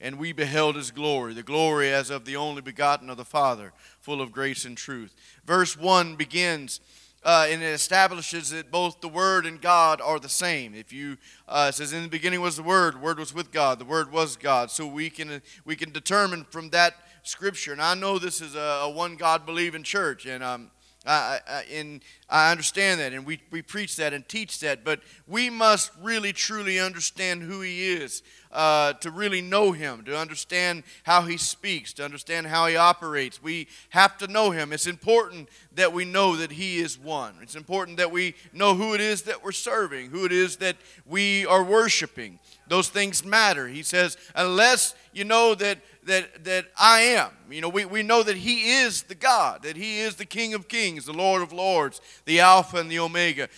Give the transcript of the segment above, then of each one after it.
and we beheld his glory, the glory as of the only begotten of the Father, full of grace and truth. Verse 1 begins. Uh, and it establishes that both the Word and God are the same. If you uh, says in the beginning was the Word, the Word was with God, the Word was God. So we can we can determine from that Scripture. And I know this is a, a one God believing church, and um, I, I, and I understand that, and we, we preach that and teach that, but we must really truly understand who He is uh, to really know Him, to understand how He speaks, to understand how He operates. We have to know Him. It's important that we know that He is one. It's important that we know who it is that we're serving, who it is that we are worshiping. Those things matter. He says, unless you know that that, that I am. You know, we, we know that He is the God, that He is the King of Kings, the Lord of Lords, the Alpha and the Omega.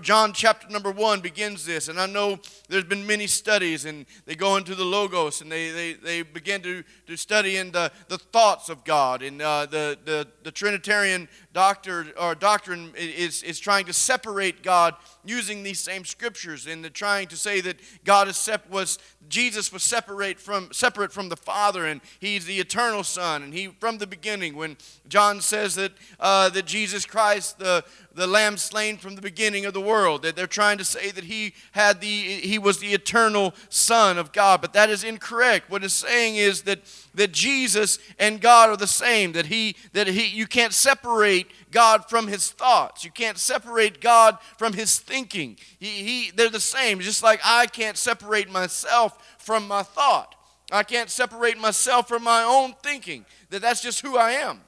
John chapter number one begins this, and I know there's been many studies, and they go into the Logos, and they, they, they begin to, to study in the, the thoughts of God, and uh, the, the, the Trinitarian doctor, or doctrine is, is trying to separate God using these same scriptures, and they're trying to say that God is sep- was Jesus was separate from separate from the Father, and He's the eternal Son, and He from the beginning. When John says that uh, that Jesus Christ, the the lamb slain from the beginning of the world. That they're trying to say that he had the he was the eternal son of God, but that is incorrect. What it's saying is that that Jesus and God are the same, that he that he you can't separate God from his thoughts. You can't separate God from his thinking. He, he they're the same, just like I can't separate myself from my thought. I can't separate myself from my own thinking. That that's just who I am.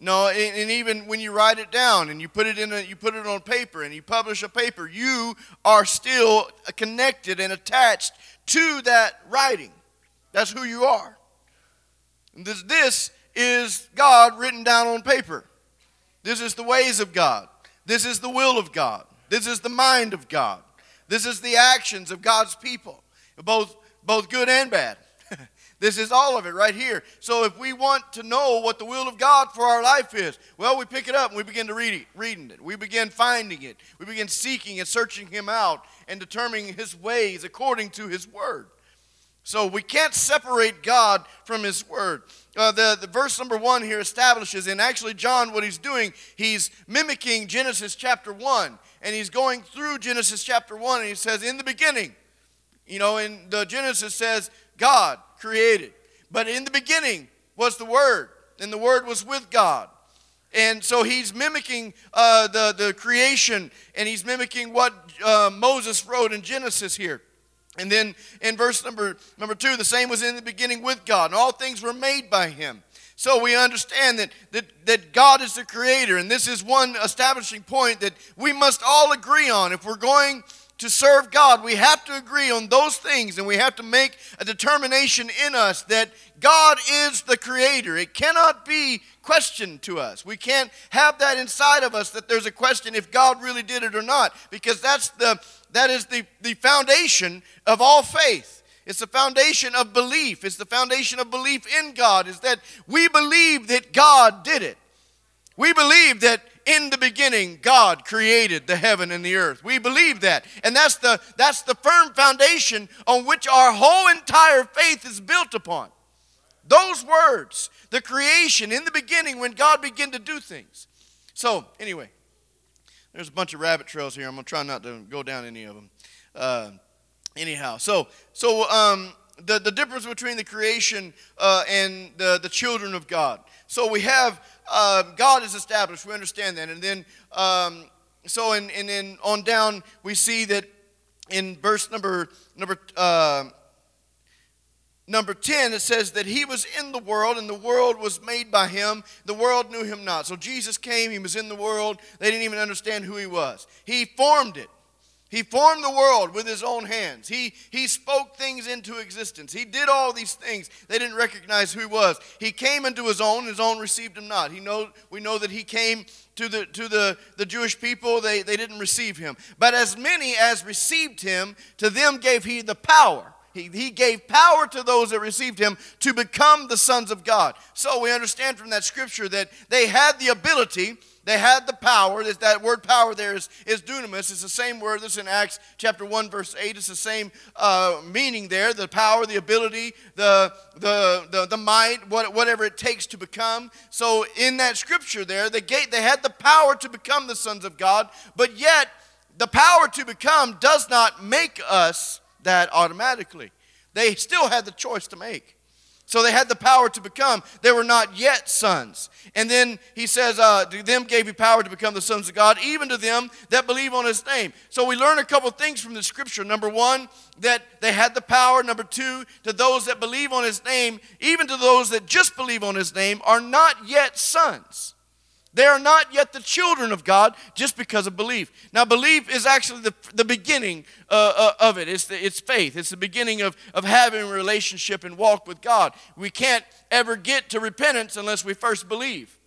No, and even when you write it down and you put it in a, you put it on paper and you publish a paper, you are still connected and attached to that writing. That's who you are. And this, this is God written down on paper. This is the ways of God. This is the will of God. This is the mind of God. This is the actions of God's people, both, both good and bad. This is all of it right here. So if we want to know what the will of God for our life is, well, we pick it up and we begin to read it, reading it. We begin finding it. We begin seeking and searching Him out and determining His ways according to His Word. So we can't separate God from His Word. Uh, the, the verse number one here establishes, and actually, John, what he's doing, he's mimicking Genesis chapter 1. And he's going through Genesis chapter 1, and he says, In the beginning, you know, in the Genesis says, God created. But in the beginning was the Word, and the Word was with God. And so he's mimicking uh, the, the creation, and he's mimicking what uh, Moses wrote in Genesis here. And then in verse number, number two, the same was in the beginning with God, and all things were made by him. So we understand that, that, that God is the creator, and this is one establishing point that we must all agree on. If we're going to serve God, we have to agree on those things and we have to make a determination in us that God is the creator. It cannot be questioned to us. We can't have that inside of us that there's a question if God really did it or not because that's the that is the, the foundation of all faith. It's the foundation of belief. It's the foundation of belief in God is that we believe that God did it. We believe that in the beginning god created the heaven and the earth. We believe that. And that's the that's the firm foundation on which our whole entire faith is built upon. Those words the creation in the beginning when god began to do things. So anyway there's a bunch of rabbit trails here. I'm going to try not to go down any of them. Uh, anyhow so so um, the, the difference between the creation uh, and the, the children of god so we have uh, God is established. We understand that. And then, um, so, and, and then on down, we see that in verse number, number, uh, number 10, it says that he was in the world and the world was made by him. The world knew him not. So Jesus came, he was in the world. They didn't even understand who he was. He formed it. He formed the world with his own hands. He, he spoke things into existence. He did all these things. They didn't recognize who he was. He came into his own, his own received him not. He know, we know that he came to the, to the, the Jewish people, they, they didn't receive him. But as many as received him, to them gave he the power. He, he gave power to those that received him to become the sons of God. So we understand from that scripture that they had the ability they had the power. That word power there is, is dunamis. It's the same word that's in Acts chapter 1, verse 8. It's the same uh, meaning there the power, the ability, the, the, the, the might, what, whatever it takes to become. So in that scripture there, the gate, they had the power to become the sons of God, but yet the power to become does not make us that automatically. They still had the choice to make. So they had the power to become. They were not yet sons. And then he says, uh, To them gave he power to become the sons of God, even to them that believe on his name. So we learn a couple things from the scripture. Number one, that they had the power. Number two, to those that believe on his name, even to those that just believe on his name, are not yet sons. They are not yet the children of God just because of belief. Now, belief is actually the, the beginning uh, uh, of it. It's, the, it's faith. It's the beginning of, of having a relationship and walk with God. We can't ever get to repentance unless we first believe.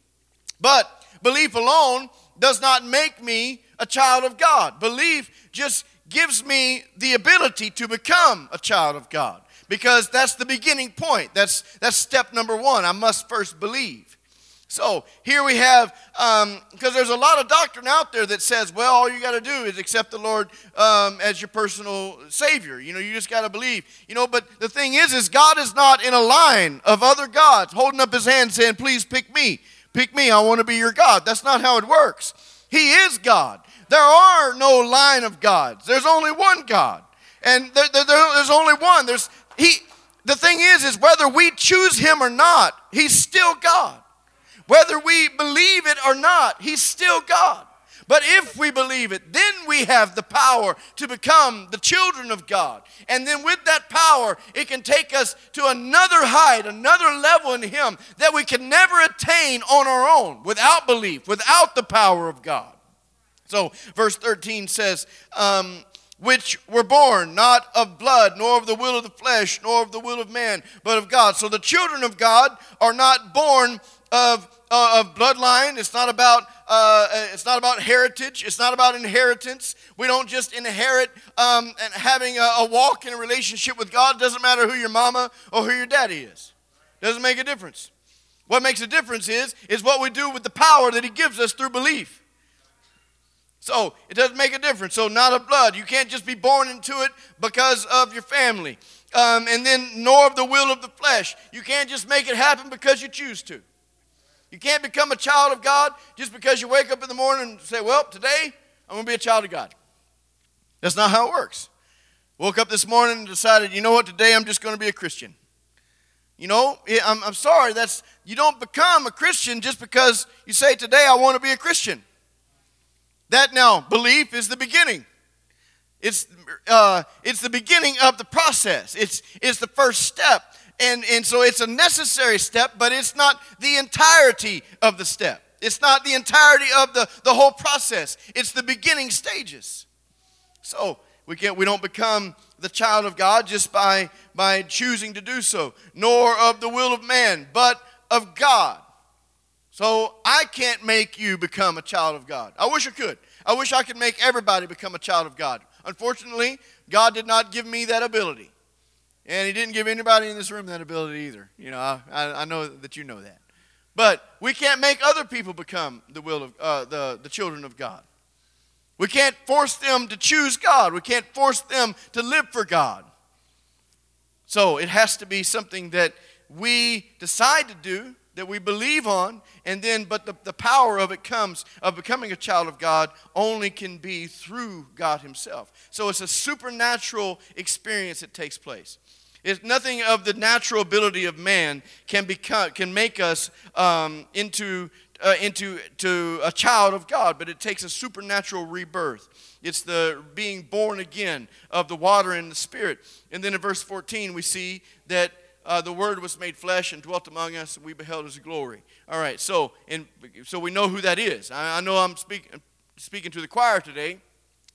But belief alone does not make me a child of God. Belief just gives me the ability to become a child of God because that's the beginning point. That's, that's step number one. I must first believe. So here we have, because um, there's a lot of doctrine out there that says, well, all you got to do is accept the Lord um, as your personal Savior. You know, you just got to believe. You know, but the thing is, is God is not in a line of other gods holding up His hand saying, please pick me, pick me. I want to be your God. That's not how it works. He is God. There are no line of gods. There's only one God, and there, there, there's only one. There's He. The thing is, is whether we choose Him or not, He's still God. Whether we believe it or not, He's still God. But if we believe it, then we have the power to become the children of God. And then with that power, it can take us to another height, another level in Him that we can never attain on our own without belief, without the power of God. So, verse 13 says, um, which were born not of blood, nor of the will of the flesh, nor of the will of man, but of God. So the children of God are not born of uh, of bloodline. It's not about uh, it's not about heritage. It's not about inheritance. We don't just inherit um, and having a, a, walk in a relationship with God. It doesn't matter who your mama or who your daddy is. Doesn't make a difference. What makes a difference is is what we do with the power that He gives us through belief. So it doesn't make a difference. So not of blood. You can't just be born into it because of your family. Um, and then nor of the will of the flesh. You can't just make it happen because you choose to. You can't become a child of God just because you wake up in the morning and say, Well, today I'm going to be a child of God. That's not how it works. Woke up this morning and decided, you know what, today I'm just going to be a Christian. You know, I'm, I'm sorry, that's you don't become a Christian just because you say, Today I want to be a Christian. That now, belief is the beginning. It's, uh, it's the beginning of the process. It's, it's the first step. And, and so it's a necessary step, but it's not the entirety of the step. It's not the entirety of the, the whole process. It's the beginning stages. So we can't we don't become the child of God just by by choosing to do so, nor of the will of man, but of God. So I can't make you become a child of God. I wish I could. I wish I could make everybody become a child of God. Unfortunately, God did not give me that ability. And he didn't give anybody in this room that ability either. You know, I, I know that you know that. But we can't make other people become the will of uh, the, the children of God. We can't force them to choose God. We can't force them to live for God. So it has to be something that we decide to do, that we believe on, and then, but the, the power of it comes, of becoming a child of God, only can be through God Himself. So it's a supernatural experience that takes place. It's nothing of the natural ability of man can become can make us um, into uh, into to a child of God, but it takes a supernatural rebirth. It's the being born again of the water and the spirit. And then in verse 14, we see that uh, the Word was made flesh and dwelt among us, and we beheld His glory. All right, so and so we know who that is. I, I know I'm speaking speaking to the choir today,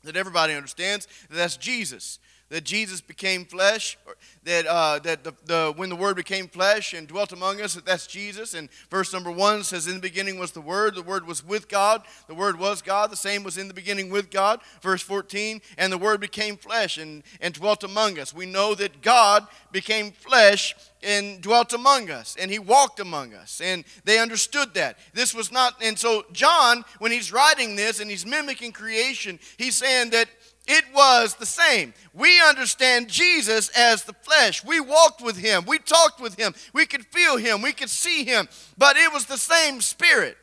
that everybody understands. That that's Jesus that Jesus became flesh, that, uh, that the, the, when the Word became flesh and dwelt among us, that that's Jesus. And verse number one says, In the beginning was the Word, the Word was with God, the Word was God, the same was in the beginning with God. Verse 14, and the Word became flesh and, and dwelt among us. We know that God became flesh and dwelt among us and he walked among us and they understood that this was not and so john when he's writing this and he's mimicking creation he's saying that it was the same. We understand Jesus as the flesh. We walked with him. We talked with him. We could feel him. We could see him. But it was the same spirit.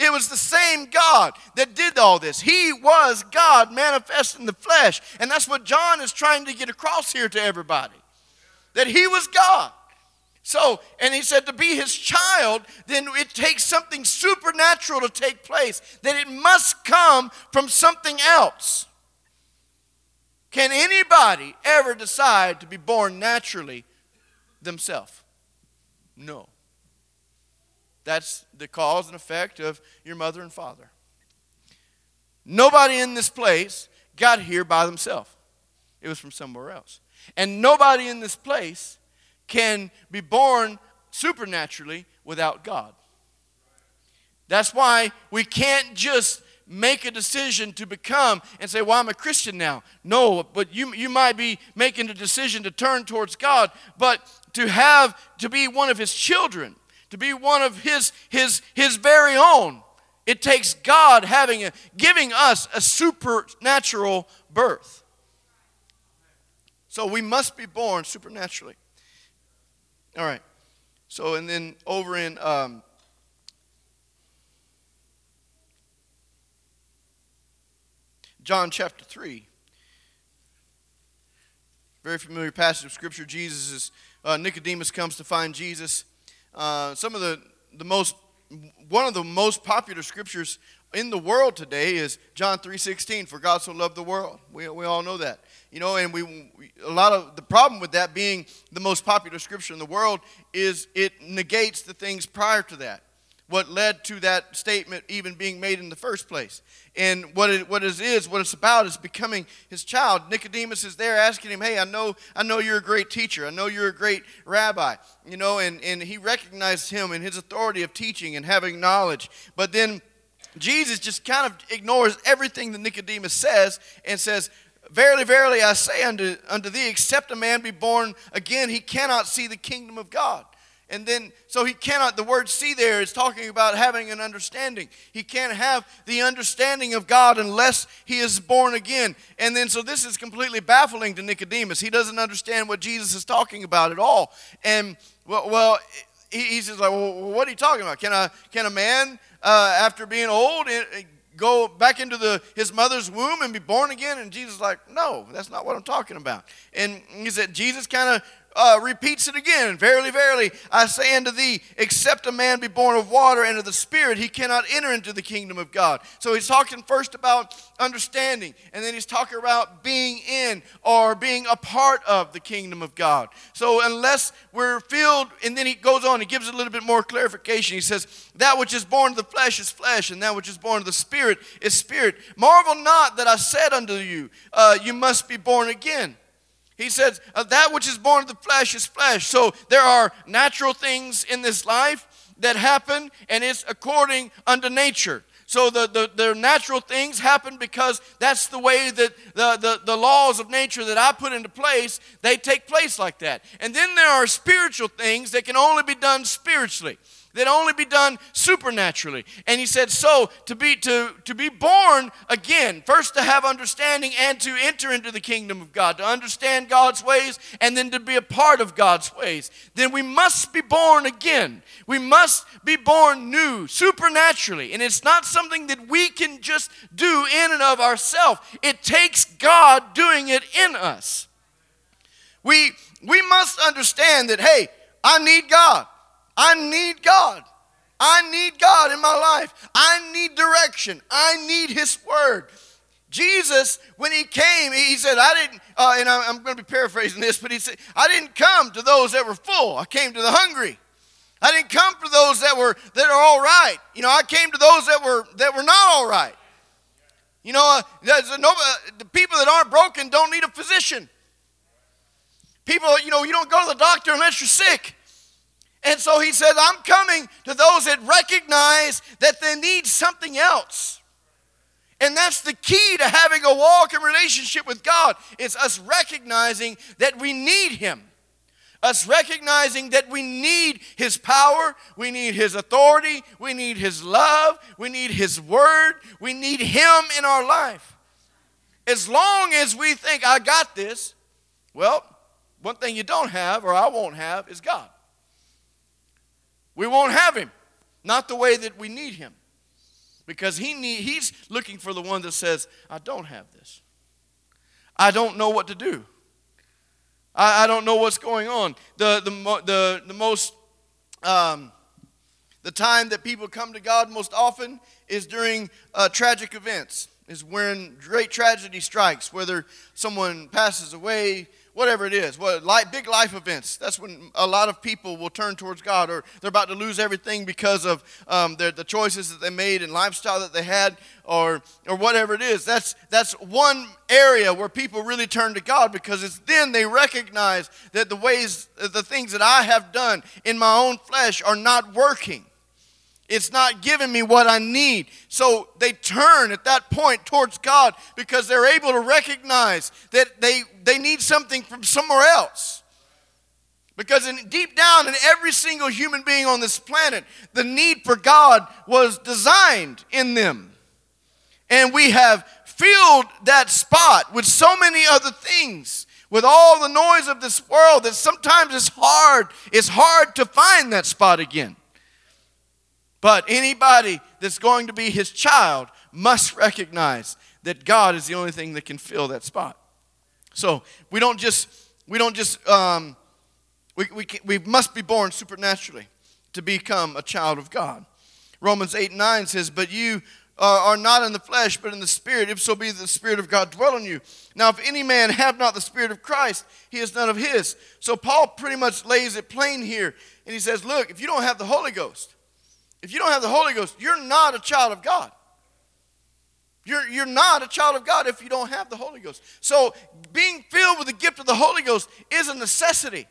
It was the same God that did all this. He was God manifest in the flesh. And that's what John is trying to get across here to everybody that he was God. So, and he said to be his child, then it takes something supernatural to take place, that it must come from something else. Can anybody ever decide to be born naturally themselves? No. That's the cause and effect of your mother and father. Nobody in this place got here by themselves, it was from somewhere else. And nobody in this place can be born supernaturally without God. That's why we can't just make a decision to become and say, Well, I'm a Christian now. No, but you, you might be making a decision to turn towards God, but to have, to be one of His children, to be one of His, His, His very own, it takes God having a, giving us a supernatural birth. So we must be born supernaturally. All right. So, and then over in um, John chapter 3. Very familiar passage of Scripture. Jesus is, uh, Nicodemus comes to find Jesus. Uh, some of the, the most, one of the most popular scriptures in the world today is John 3:16 for God so loved the world. We, we all know that. You know, and we, we, a lot of the problem with that being the most popular scripture in the world is it negates the things prior to that what led to that statement even being made in the first place. And what it, what it is, what it's about is becoming his child. Nicodemus is there asking him, Hey, I know, I know you're a great teacher. I know you're a great rabbi. You know, and, and he recognized him and his authority of teaching and having knowledge. But then Jesus just kind of ignores everything that Nicodemus says and says, Verily, verily, I say unto, unto thee, except a man be born again, he cannot see the kingdom of God. And then, so he cannot, the word see there is talking about having an understanding. He can't have the understanding of God unless he is born again. And then, so this is completely baffling to Nicodemus. He doesn't understand what Jesus is talking about at all. And, well, well he, he says, like, well, what are you talking about? Can a, can a man, uh, after being old, eh, go back into the, his mother's womb and be born again? And Jesus like, no, that's not what I'm talking about. And he said, Jesus kind of uh, repeats it again Verily, verily, I say unto thee, except a man be born of water and of the Spirit, he cannot enter into the kingdom of God. So he's talking first about understanding, and then he's talking about being in or being a part of the kingdom of God. So unless we're filled, and then he goes on, he gives a little bit more clarification. He says, That which is born of the flesh is flesh, and that which is born of the Spirit is spirit. Marvel not that I said unto you, uh, You must be born again. He says, uh, That which is born of the flesh is flesh. So there are natural things in this life that happen, and it's according unto nature. So the, the, the, natural things happen because that's the way that the, the, the laws of nature that I put into place, they take place like that. And then there are spiritual things that can only be done spiritually that only be done supernaturally. And he said so to be to to be born again first to have understanding and to enter into the kingdom of god to understand god's ways and then to be a part of god's ways. Then we must be born again. We must be born new supernaturally. And it's not something that we can just do in and of ourselves. It takes god doing it in us. We we must understand that hey i need god I need God. I need God in my life. I need direction. I need His Word. Jesus, when He came, He said, I didn't, uh, and I'm going to be paraphrasing this, but He said, I didn't come to those that were full. I came to the hungry. I didn't come to those that were that are all right. You know, I came to those that were that were not all right. You know, uh, no, uh, the people that aren't broken don't need a physician. People, you know, you don't go to the doctor unless you're sick. And so he says, I'm coming to those that recognize that they need something else. And that's the key to having a walk in relationship with God. It's us recognizing that we need Him. Us recognizing that we need His power, we need His authority, we need His love, we need His word, we need Him in our life. As long as we think, I got this, well, one thing you don't have, or I won't have, is God. We won't have Him, not the way that we need Him. Because he need, He's looking for the one that says, I don't have this. I don't know what to do. I, I don't know what's going on. The, the, the, the most, um, the time that people come to God most often is during uh, tragic events, is when great tragedy strikes, whether someone passes away, whatever it is, what big life events. That's when a lot of people will turn towards God, or they're about to lose everything because of um, their, the choices that they made and lifestyle that they had, or or whatever it is. That's that's one area where people really turn to God because it's then they recognize that the ways, the things that I have done in my own flesh are not working. It's not giving me what I need. So they turn at that point towards God because they're able to recognize that they, they need something from somewhere else. Because in, deep down in every single human being on this planet, the need for God was designed in them. And we have filled that spot with so many other things, with all the noise of this world, that sometimes it's hard, it's hard to find that spot again. But anybody that's going to be his child must recognize that God is the only thing that can fill that spot. So we don't just we don't just um, we, we, we must be born supernaturally to become a child of God. Romans 8 and 9 says, But you uh, are not in the flesh, but in the spirit, if so be the spirit of God dwell in you. Now, if any man have not the spirit of Christ, he is none of his. So Paul pretty much lays it plain here, and he says, Look, if you don't have the Holy Ghost, if you don't have the Holy Ghost, you're not a child of God. You're, you're not a child of God if you don't have the Holy Ghost. So, being filled with the gift of the Holy Ghost is a necessity.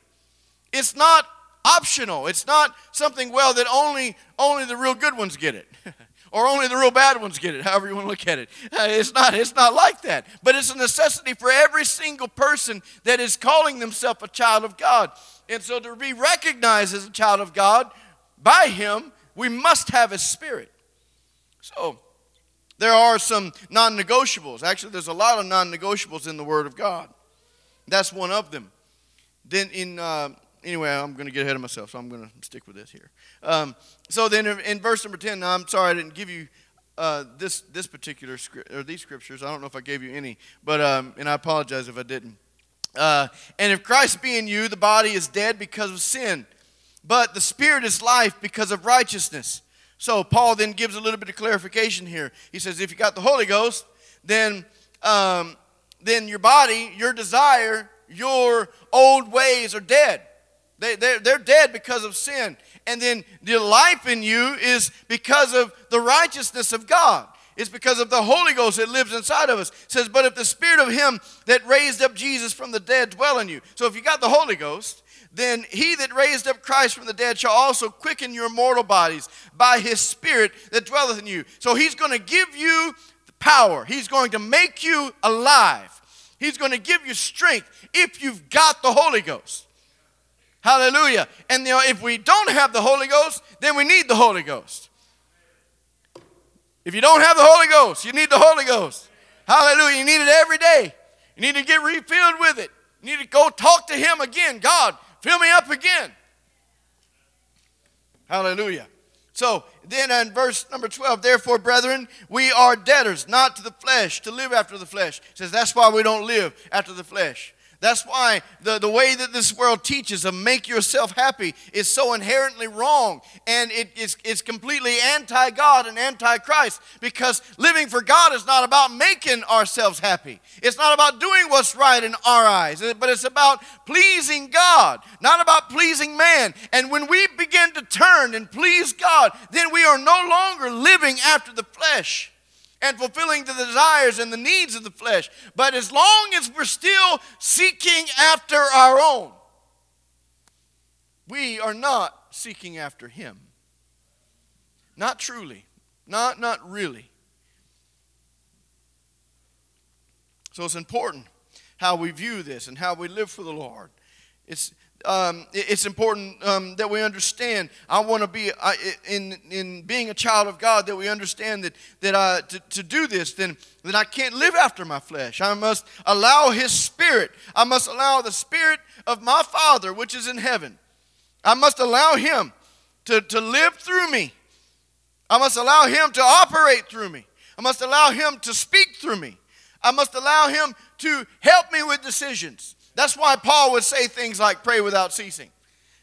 It's not optional. It's not something, well, that only, only the real good ones get it. or only the real bad ones get it, however you want to look at it. Uh, it's not, it's not like that. But it's a necessity for every single person that is calling themselves a child of God. And so to be recognized as a child of God by Him we must have His Spirit. So, there are some non negotiables. Actually, there's a lot of non negotiables in the Word of God. That's one of them. Then, in, uh, anyway, I'm going to get ahead of myself, so I'm going to stick with this here. Um, so, then in verse number 10, now I'm sorry I didn't give you uh, this, this particular script, or these scriptures. I don't know if I gave you any, but, um, and I apologize if I didn't. Uh, and if Christ be in you, the body is dead because of sin but the spirit is life because of righteousness. So Paul then gives a little bit of clarification here. He says, if you got the Holy Ghost, then um, then your body, your desire, your old ways are dead. They, they're, they're dead because of sin. And then the life in you is because of the righteousness of God. It's because of the Holy Ghost that lives inside of us. It says, but if the Spirit of Him that raised up Jesus from the dead dwell in you. So if you got the Holy Ghost, then he that raised up Christ from the dead shall also quicken your mortal bodies by his Spirit that dwelleth in you. So he's going to give you power, he's going to make you alive, he's going to give you strength if you've got the Holy Ghost. Hallelujah. And you know, if we don't have the Holy Ghost, then we need the Holy Ghost. If you don't have the Holy Ghost, you need the Holy Ghost. Hallelujah. You need it every day. You need to get refilled with it. You need to go talk to Him again. God, Fill me up again. Hallelujah. So then in verse number 12, therefore, brethren, we are debtors, not to the flesh, to live after the flesh. It says that's why we don't live after the flesh. That's why the, the way that this world teaches of make yourself happy is so inherently wrong. And it is it's completely anti God and anti Christ because living for God is not about making ourselves happy. It's not about doing what's right in our eyes, but it's about pleasing God, not about pleasing man. And when we begin to turn and please God, then we are no longer living after the flesh. And fulfilling the desires and the needs of the flesh. But as long as we're still seeking after our own, we are not seeking after Him. Not truly. Not, not really. So it's important how we view this and how we live for the Lord. It's, um, it's important um, that we understand. I want to be uh, in in being a child of God that we understand that that I, to, to do this, then then I can't live after my flesh. I must allow His Spirit. I must allow the Spirit of my Father, which is in heaven. I must allow Him to, to live through me. I must allow Him to operate through me. I must allow Him to speak through me. I must allow Him to help me with decisions. That's why Paul would say things like pray without ceasing.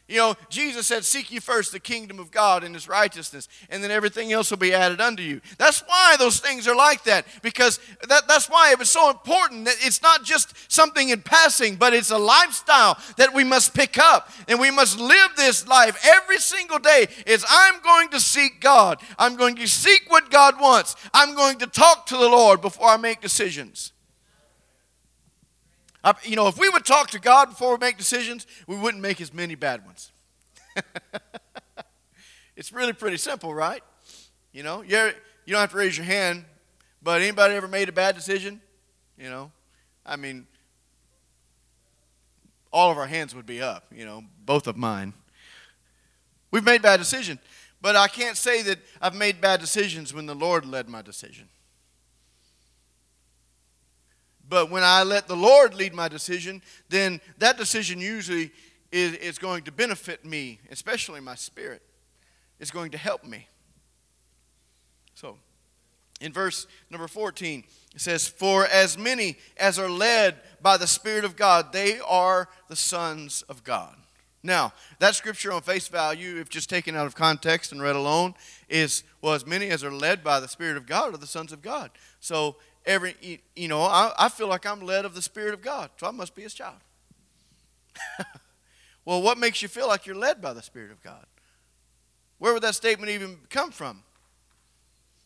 You know, Jesus said, Seek ye first the kingdom of God and his righteousness, and then everything else will be added unto you. That's why those things are like that, because that, that's why it was so important that it's not just something in passing, but it's a lifestyle that we must pick up, and we must live this life every single day. Is I'm going to seek God, I'm going to seek what God wants, I'm going to talk to the Lord before I make decisions. I, you know, if we would talk to God before we make decisions, we wouldn't make as many bad ones. it's really pretty simple, right? You know, you're, you don't have to raise your hand, but anybody ever made a bad decision? You know, I mean, all of our hands would be up, you know, both of mine. We've made bad decisions, but I can't say that I've made bad decisions when the Lord led my decision. But when I let the Lord lead my decision, then that decision usually is, is going to benefit me, especially my spirit. It's going to help me. So, in verse number 14, it says, For as many as are led by the Spirit of God, they are the sons of God. Now, that scripture on face value, if just taken out of context and read alone, is, well, as many as are led by the Spirit of God are the sons of God. So every, you know, I, I feel like I'm led of the Spirit of God, so I must be His child. well, what makes you feel like you're led by the Spirit of God? Where would that statement even come from?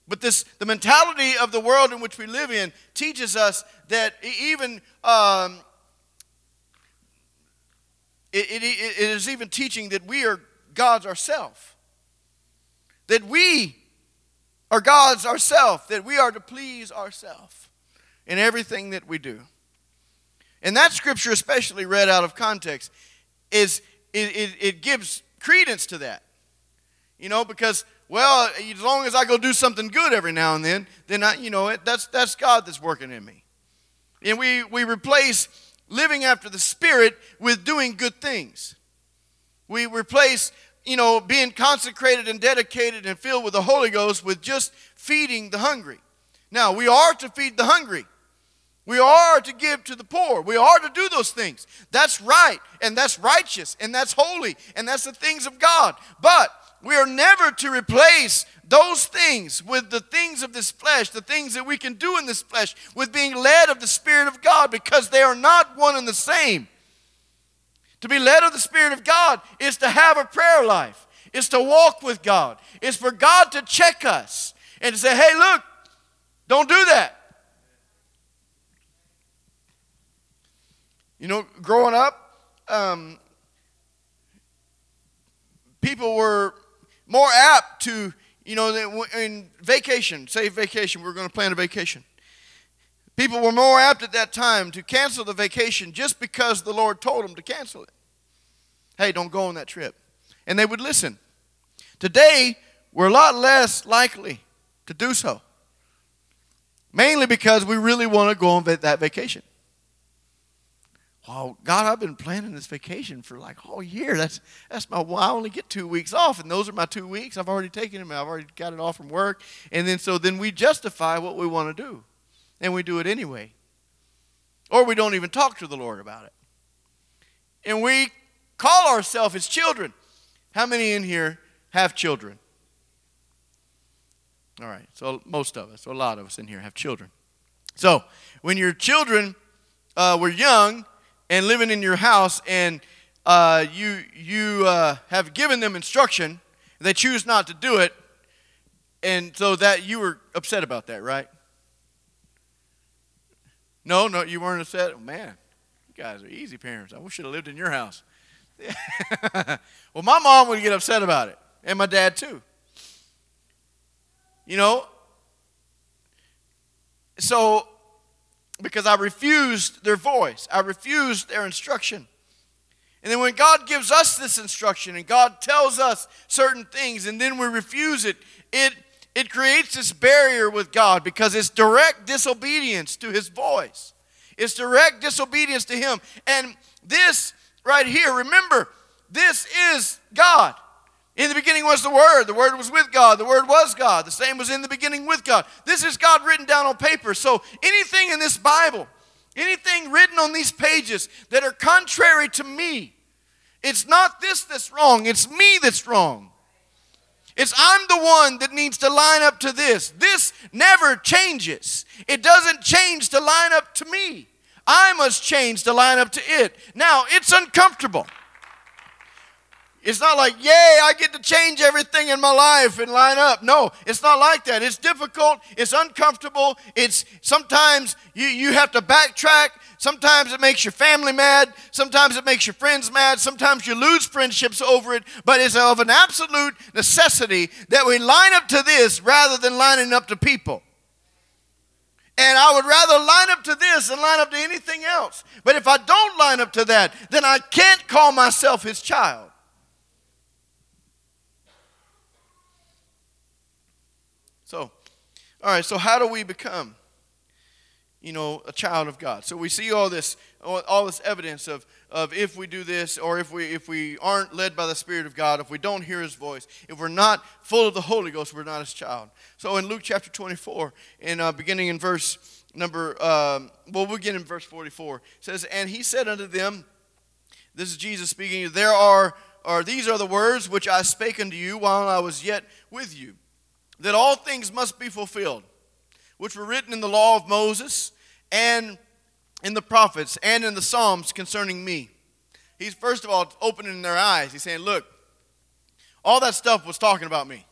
But this, the mentality of the world in which we live in teaches us that even um, it, it, it is even teaching that we are God's ourselves. That we are God's ourself, that we are to please ourself in everything that we do. And that scripture, especially read out of context, is it, it, it gives credence to that. You know, because well, as long as I go do something good every now and then, then I, you know, it, that's that's God that's working in me. And we we replace living after the Spirit with doing good things. We replace you know, being consecrated and dedicated and filled with the Holy Ghost with just feeding the hungry. Now, we are to feed the hungry. We are to give to the poor. We are to do those things. That's right, and that's righteous, and that's holy, and that's the things of God. But we are never to replace those things with the things of this flesh, the things that we can do in this flesh, with being led of the Spirit of God, because they are not one and the same. To be led of the Spirit of God is to have a prayer life, is to walk with God, is for God to check us and to say, hey, look, don't do that. You know, growing up, um, people were more apt to, you know, in vacation, say vacation, we're going to plan a vacation. People were more apt at that time to cancel the vacation just because the Lord told them to cancel it. Hey, don't go on that trip. And they would listen. Today, we're a lot less likely to do so. Mainly because we really want to go on that vacation. Oh, God, I've been planning this vacation for like all year. That's that's my why. I only get two weeks off, and those are my two weeks. I've already taken them. I've already got it off from work, and then so then we justify what we want to do and we do it anyway. Or we don't even talk to the Lord about it. And we call ourselves his children. How many in here have children? All right, so most of us, a lot of us in here have children. So when your children uh, were young and living in your house, and uh, you you uh, have given them instruction, they choose not to do it, and so that you were upset about that, right? No, no, you weren't upset. Oh, man, you guys are easy parents. I wish I'd lived in your house. well, my mom would get upset about it, and my dad too. You know, so because I refused their voice, I refused their instruction. And then when God gives us this instruction and God tells us certain things and then we refuse it, it it creates this barrier with God because it's direct disobedience to his voice. It's direct disobedience to him. And this right here, remember, this is God. In the beginning was the Word. The Word was with God. The Word was God. The same was in the beginning with God. This is God written down on paper. So anything in this Bible, anything written on these pages that are contrary to me, it's not this that's wrong, it's me that's wrong. It's I'm the one that needs to line up to this. This never changes. It doesn't change to line up to me. I must change to line up to it. Now, it's uncomfortable. It's not like, yay, I get to change everything in my life and line up. No, it's not like that. It's difficult, it's uncomfortable. It's sometimes you, you have to backtrack. Sometimes it makes your family mad. Sometimes it makes your friends mad. Sometimes you lose friendships over it. But it's of an absolute necessity that we line up to this rather than lining up to people. And I would rather line up to this than line up to anything else. But if I don't line up to that, then I can't call myself his child. So, all right, so how do we become, you know, a child of God? So we see all this, all this evidence of, of if we do this or if we, if we aren't led by the Spirit of God, if we don't hear His voice, if we're not full of the Holy Ghost, we're not His child. So in Luke chapter 24, in, uh, beginning in verse number, um, well, we'll begin in verse 44, says, And he said unto them, this is Jesus speaking, there are, or these are the words which I spake unto you while I was yet with you that all things must be fulfilled, which were written in the law of Moses and in the prophets and in the Psalms concerning me. He's first of all opening their eyes. He's saying, Look, all that stuff was talking about me.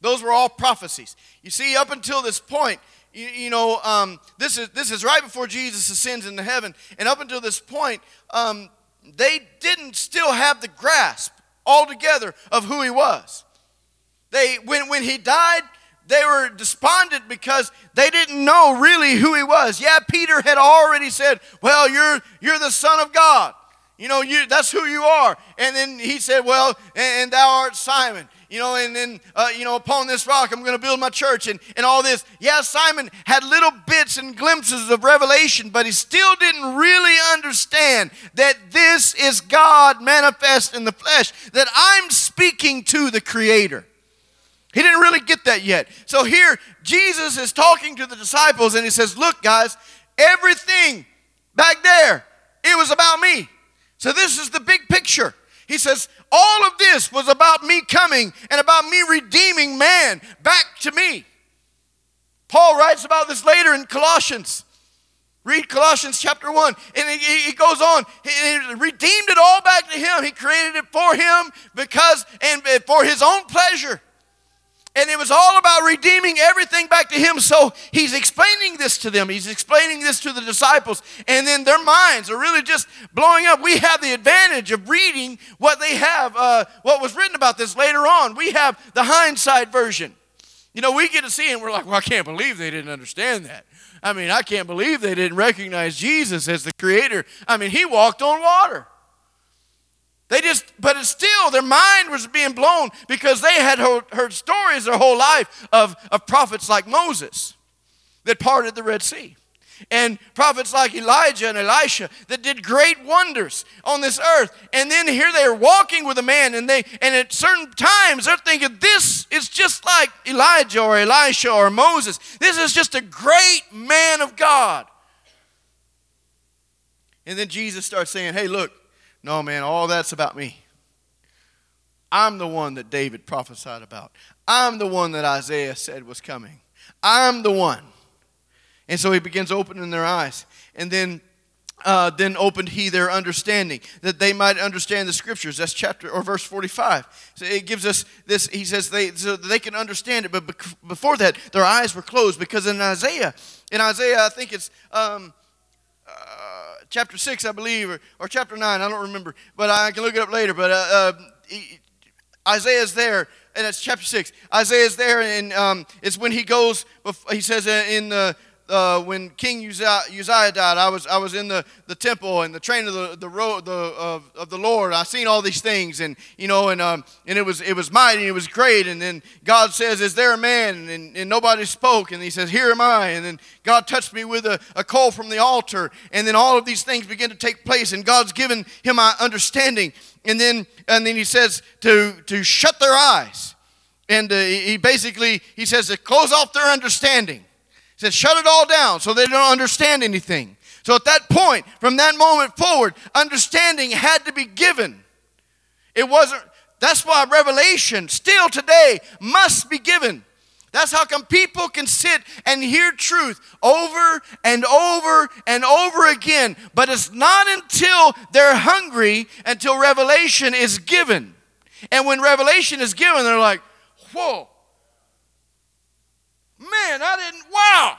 Those were all prophecies. You see, up until this point, you, you know, um, this, is, this is right before Jesus ascends into heaven. And up until this point, um, they didn't still have the grasp altogether of who he was. They, when, when he died, they were despondent because they didn't know really who he was. Yeah, Peter had already said, Well, you're, you're the Son of God. You know, you, that's who you are. And then he said, Well, and, and thou art Simon. You know, and then, uh, you know, upon this rock I'm going to build my church and, and all this. Yeah, Simon had little bits and glimpses of revelation, but he still didn't really understand that this is God manifest in the flesh, that I'm speaking to the Creator. He didn't really get that yet. So here, Jesus is talking to the disciples and he says, Look, guys, everything back there, it was about me. So this is the big picture. He says, All of this was about me coming and about me redeeming man back to me. Paul writes about this later in Colossians. Read Colossians chapter 1. And he, goes on. He redeemed it all back to him. He created it for him because and for his own pleasure. And it was all about redeeming everything back to Him. So He's explaining this to them. He's explaining this to the disciples. And then their minds are really just blowing up. We have the advantage of reading what they have, uh, what was written about this later on. We have the hindsight version. You know, we get to see it and we're like, well, I can't believe they didn't understand that. I mean, I can't believe they didn't recognize Jesus as the Creator. I mean, He walked on water. They just, but it's still, their mind was being blown because they had heard, stories their whole life of, of prophets like Moses that parted the Red Sea and prophets like Elijah and Elisha that did great wonders on this earth. And then here they are walking with a man, and they and at certain times they're thinking, this is just like Elijah or Elisha or Moses. This is just a great man of God. And then Jesus starts saying, Hey, look, no, man, all that's about me. I'm the one that David prophesied about. I'm the one that Isaiah said was coming. I'm the one. And so he begins opening their eyes. And then uh, then opened he their understanding that they might understand the scriptures that's chapter or verse 45 so it gives us this he says they so they can understand it but before that their eyes were closed because in isaiah in isaiah i think it's um, uh, chapter 6, I believe, or, or chapter 9, I don't remember, but I can look it up later. But uh, uh, Isaiah's there, and it's chapter 6. Isaiah's there, and um, it's when he goes, he says in the uh, when King Uzziah, died, I was, I was in the, the temple and the train of the, the road the, of, of the Lord. I seen all these things, and you know, and um, and it was it was mighty, and it was great. And then God says, "Is there a man?" And, and nobody spoke, and He says, "Here am I." And then God touched me with a, a coal from the altar, and then all of these things begin to take place, and God's given him my understanding. And then and then He says to to shut their eyes, and uh, he basically he says to close off their understanding says, shut it all down so they don't understand anything. So at that point, from that moment forward, understanding had to be given. It wasn't, that's why revelation still today must be given. That's how come people can sit and hear truth over and over and over again. But it's not until they're hungry until revelation is given. And when revelation is given, they're like, whoa, Man, I didn't, wow.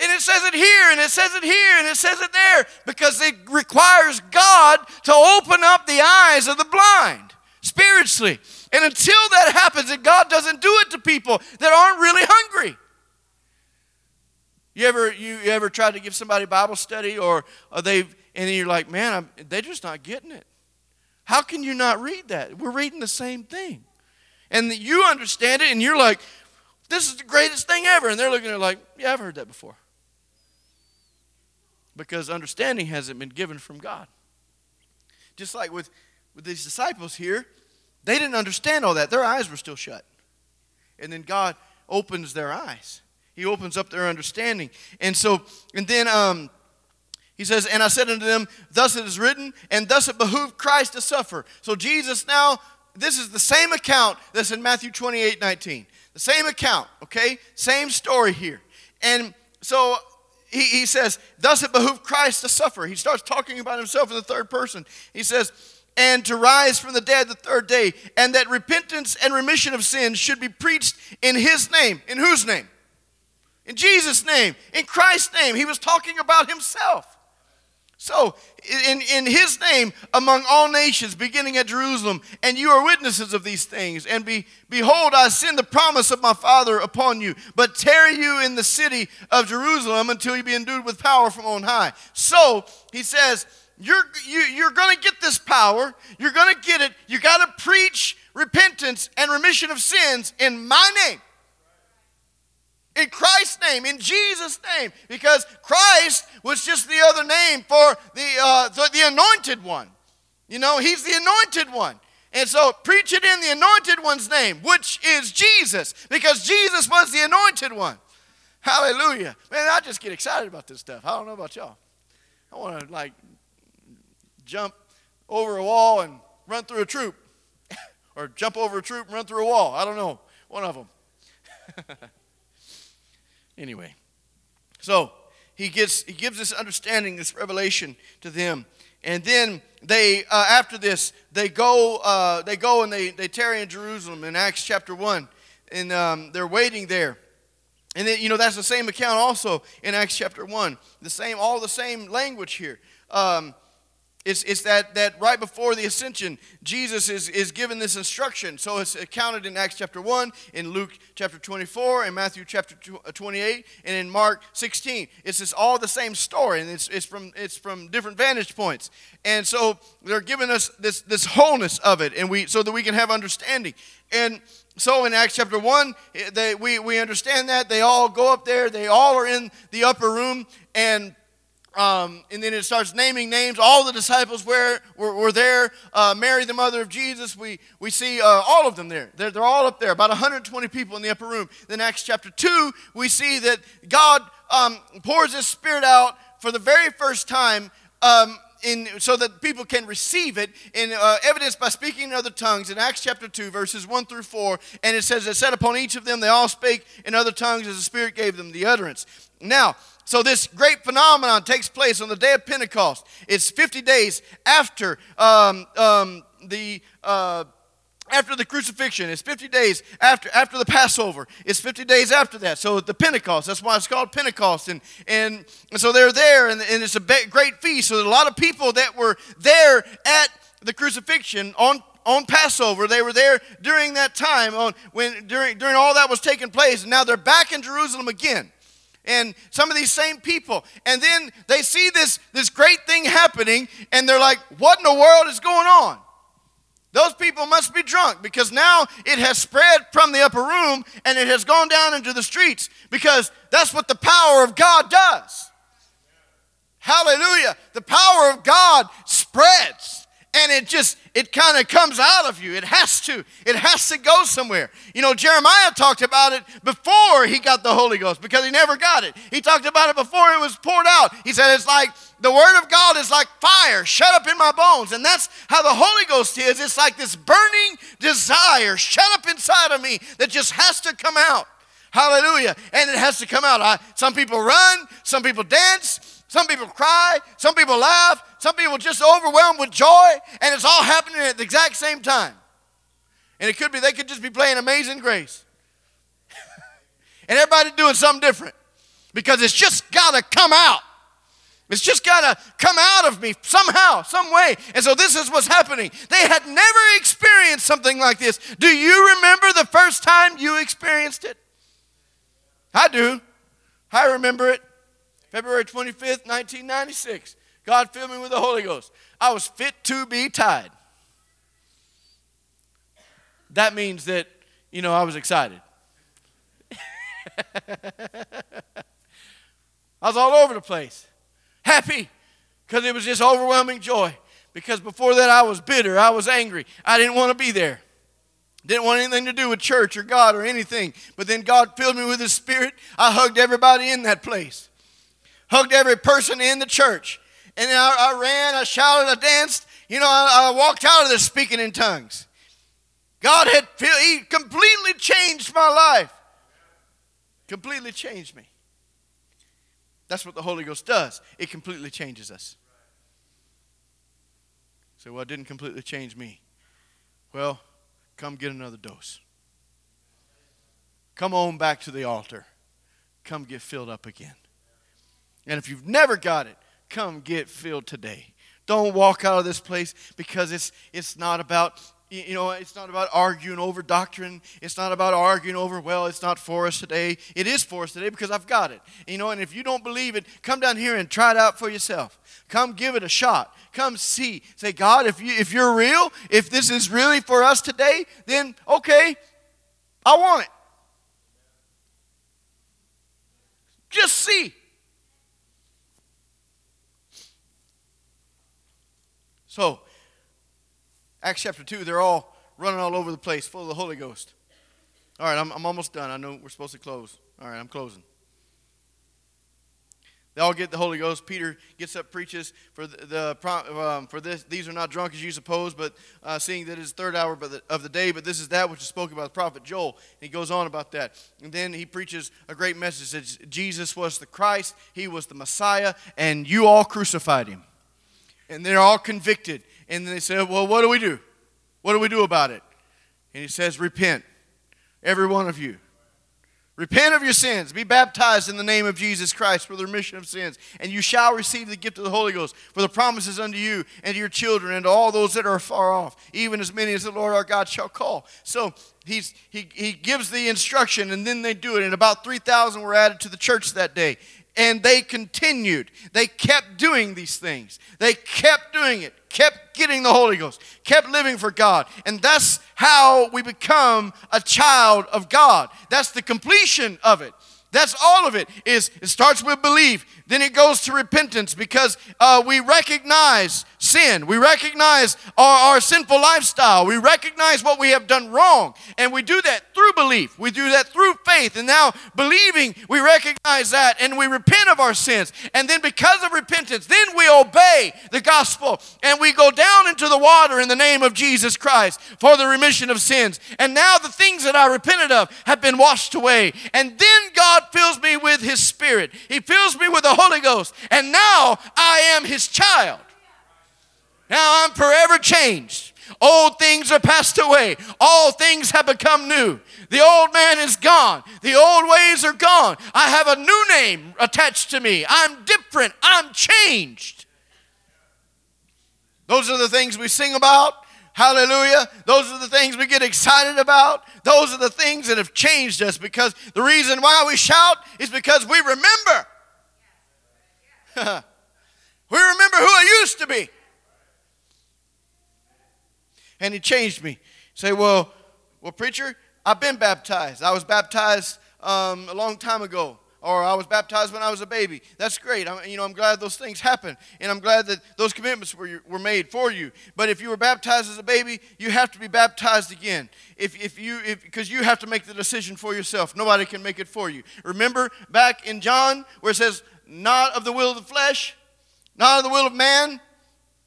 And it says it here, and it says it here, and it says it there, because it requires God to open up the eyes of the blind spiritually. And until that happens, and God doesn't do it to people that aren't really hungry. You ever you, you ever tried to give somebody Bible study, or, or they've and you're like, man, I'm, they're just not getting it. How can you not read that? We're reading the same thing, and you understand it, and you're like, this is the greatest thing ever. And they're looking at it like, yeah, I've heard that before. Because understanding hasn't been given from God. Just like with, with these disciples here, they didn't understand all that. Their eyes were still shut. And then God opens their eyes. He opens up their understanding. And so, and then um, he says, And I said unto them, Thus it is written, and thus it behooved Christ to suffer. So Jesus now, this is the same account that's in Matthew 28 19. The same account, okay? Same story here. And so he, he says, Thus it behooved Christ to suffer. He starts talking about himself in the third person. He says, and to rise from the dead the third day, and that repentance and remission of sins should be preached in his name. In whose name? In Jesus' name, in Christ's name. He was talking about himself. So, in, in his name, among all nations, beginning at Jerusalem, and you are witnesses of these things. And be, behold, I send the promise of my Father upon you, but tarry you in the city of Jerusalem until you be endued with power from on high. So, he says, you're, you, you're going to get this power. You're going to get it. You got to preach repentance and remission of sins in my name in Christ's name, in Jesus' name, because Christ was just the other name for the, uh, the, the, anointed one. You know, he's the anointed one. And so preach it in the anointed one's name, which is Jesus, because Jesus was the anointed one. Hallelujah. Man, I just get excited about this stuff. I don't know about y'all. I want to, like, jump over a wall and run through a troop, or jump over a troop and run through a wall. I don't know. One of them. Anyway, so he gets he gives this understanding, this revelation to them, and then they uh, after this they go uh, they go and they they tarry in Jerusalem in Acts chapter one, and um, they're waiting there. And then, you know, that's the same account also in Acts chapter 1. The same, all the same language here. Um, it's, it's that, that right before the ascension, Jesus is, is given this instruction. So it's accounted in Acts chapter 1, in Luke chapter 24, in Matthew chapter uh, 28, and in Mark 16. It's just all the same story, and it's, it's, from, it's from different vantage points. And so they're giving us this, this wholeness of it, and we, so that we can have understanding. And so in Acts chapter 1, eh, they, we, we understand that. They all go up there, they all are in the upper room, and um, and then it starts naming names. All the disciples were, were, were there. Uh, Mary, the mother of Jesus, we, we see uh, all of them there. They're, they're all up there, about 120 people in the upper room. Then, Acts chapter 2, we see that God um, pours His Spirit out for the very first time um, in, so that people can receive it in uh, evidence by speaking in other tongues in acts chapter 2 verses 1 through 4 and it says it said upon each of them they all spake in other tongues as the spirit gave them the utterance now so, this great phenomenon takes place on the day of Pentecost. It's 50 days after um, um, the, uh, after the crucifixion. It's 50 days after, after the Passover. It's 50 days after that. So the Pentecost, that's why it's called Pentecost. And, and, and so they're there, and, and it's a great feast. So a lot of people that were there at the crucifixion on, on Passover, they were there during that time, on, when, during, during all that was taking place. And now they're back in Jerusalem again and some of these same people and then they see this this great thing happening and they're like what in the world is going on those people must be drunk because now it has spread from the upper room and it has gone down into the streets because that's what the power of God does. Hallelujah. The power of God spreads and it just it kind of comes out of you. It has to it has to go somewhere. You know jeremiah talked about it before he got the holy ghost because he never got it. He talked about it before it was poured out. He said it's like the word of god is like fire shut up in my bones. And that's how the holy ghost is. It's like this burning desire shut up inside of me that just has to come out. Hallelujah. And it has to come out. I, some people run some people dance some people cry, some people laugh, some people just overwhelmed with joy, and it's all happening at the exact same time. And it could be they could just be playing Amazing Grace. and everybody doing something different because it's just got to come out. It's just got to come out of me somehow, some way. And so this is what's happening. They had never experienced something like this. Do you remember the first time you experienced it? I do. I remember it. February 25th, 1996. God filled me with the Holy Ghost. I was fit to be tied. That means that, you know, I was excited. I was all over the place. Happy because it was just overwhelming joy. Because before that, I was bitter. I was angry. I didn't want to be there. Didn't want anything to do with church or God or anything. But then God filled me with His Spirit. I hugged everybody in that place, hugged every person in the church and I, I, ran, I shouted, I danced. You know, I, I walked out of there speaking in tongues. God had he completely changed my life. Completely changed me. That's what the Holy Ghost does. It completely changes us. So, well, it didn't completely change me. Well, come get another dose. Come on back to the altar. Come get filled up again. And if you've never got it, come get filled today. Don't walk out of this place because it's, it's not about you know, it's not about arguing over doctrine. It's not about arguing over, well, it's not for us today. It is for us today because I've got it. You know, and if you don't believe it, come down here and try it out for yourself. Come give it a shot. Come see. Say, God, if, you, if you're real, if this is really for us today, then okay, I want it. Just see. So, Acts chapter 2, they're all running all over the place, full of the Holy Ghost. All right, I'm, I'm almost done. I know we're supposed to close. All right, I'm closing. They all get the Holy Ghost. Peter gets up, preaches for the, the um, for this. These are not drunk as you suppose, but uh, seeing that it's third hour of the day. But this is that which is spoken by the prophet Joel. And he goes on about that, and then he preaches a great message that Jesus was the Christ, he was the Messiah, and you all crucified him and they're all convicted. And they say, Well, what do we do? What do we do about it? And he says, Repent, every one of you. Repent of your sins. Be baptized in the name of Jesus Christ for the remission of sins. And you shall receive the gift of the Holy Ghost. For the promises unto you and to your children and to all those that are far off, even as many as the Lord our God shall call. So he's, he, he gives the instruction, and then they do it. And about 3,000 were added to the church that day. And they continued. They kept doing these things. They kept doing it, kept getting the Holy Ghost, kept living for God. And that's how we become a child of God. That's the completion of it. That's all of it. Is it starts with belief, then it goes to repentance because uh, we recognize sin. We recognize our, our sinful lifestyle. We recognize what we have done wrong. And we do that through belief. We do that through faith. And now, believing, we recognize that and we repent of our sins. And then, because of repentance, then we obey the gospel and we go down into the water in the name of Jesus Christ for the remission of sins. And now, the things that I repented of have been washed away. And then God fills me with His Spirit. He fills me with the Holy Ghost. And now I am His child. Now I'm forever changed. Old things are passed away. All things have become new. The old man is gone. The old ways are gone. I have a new name attached to me. I'm different. I'm changed. Those are the things we sing about. Hallelujah. Those are the things we get excited about. Those are the things that have changed us because the reason why we shout is because we remember. we remember who I used to be. And he changed me. Say, well, well, preacher, I've been baptized. I was baptized um, a long time ago or I was baptized when I was a baby. That's great. I'm, you know, I'm glad those things happened, and I'm glad that those commitments were, were made for you. But if you were baptized as a baby, you have to be baptized again. If, if you, because you have to make the decision for yourself. Nobody can make it for you. Remember back in John where it says, "Not of the will of the flesh, not of the will of man."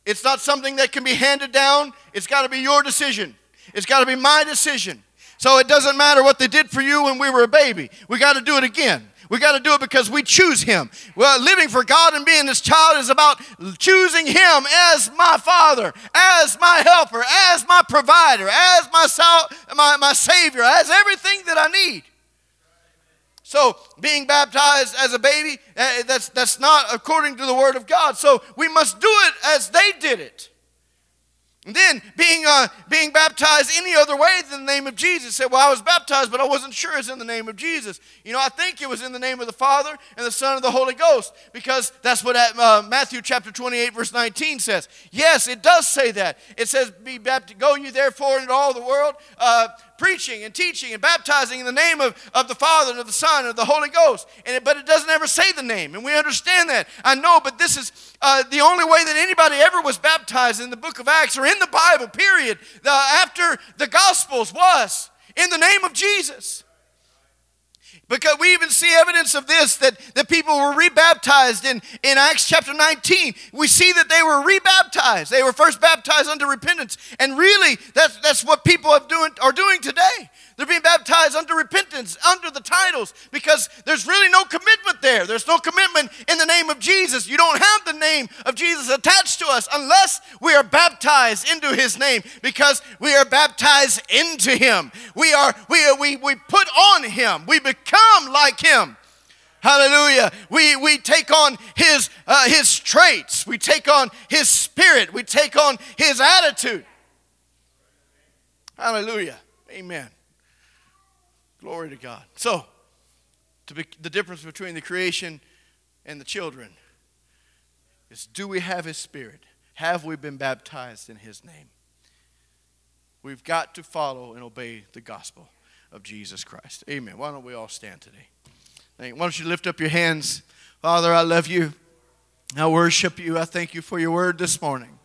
It's not something that can be handed down. It's got to be your decision. It's got to be my decision. So it doesn't matter what they did for you when we were a baby. We got to do it again. We got to do it because we choose Him. Well, living for God and being His child is about choosing Him as my Father, as my helper, as my provider, as my, my, my Savior, as everything that I need. So, being baptized as a baby, eh, that's, that's not according to the Word of God. So, we must do it as they did it. And then being, uh, being baptized any other way than the name of Jesus. Said, well, I was baptized, but I wasn't sure it's in the name of Jesus. You know, I think it was in the name of the Father and the Son and the Holy Ghost because that's what uh, Matthew chapter 28, verse 19 says. Yes, it does say that. It says, be baptized, go you therefore into all the world, uh, preaching and teaching and baptizing in the name of, of the Father and of the Son and of the Holy Ghost. And it, but it doesn't ever say the name. And we understand that. I know, but this is uh, the only way that anybody ever was baptized in the book of Acts or in the Bible, period, after the Gospels was in the name of Jesus. Because we even see evidence of this that, that people were rebaptized in, in Acts chapter 19. We see that they were rebaptized. They were first baptized unto repentance. And really, that's, that's what people have doing, are doing today. They're being baptized under repentance, under the titles, because there's really no commitment there. There's no commitment in the name of Jesus. You don't have the name of Jesus attached to us unless we are baptized into his name, because we are baptized into him. We are we we we put on him. We become like him. Hallelujah. We, we take on his, uh, his traits. We take on his spirit. We take on his attitude. Hallelujah. Amen. Glory to God. So, to be, the difference between the creation and the children is do we have His Spirit? Have we been baptized in His name? We've got to follow and obey the gospel of Jesus Christ. Amen. Why don't we all stand today? Why don't you lift up your hands? Father, I love you. I worship you. I thank you for your word this morning.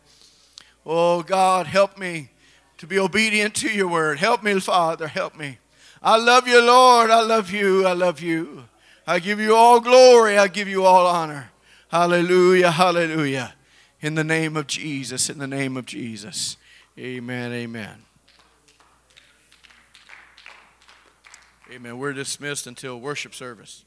Oh, God, help me to be obedient to your word. Help me, Father. Help me. I love you, Lord. I love you. I love you. I give you all glory. I give you all honor. Hallelujah. Hallelujah. In the name of Jesus. In the name of Jesus. Amen. Amen. Amen. We're dismissed until worship service.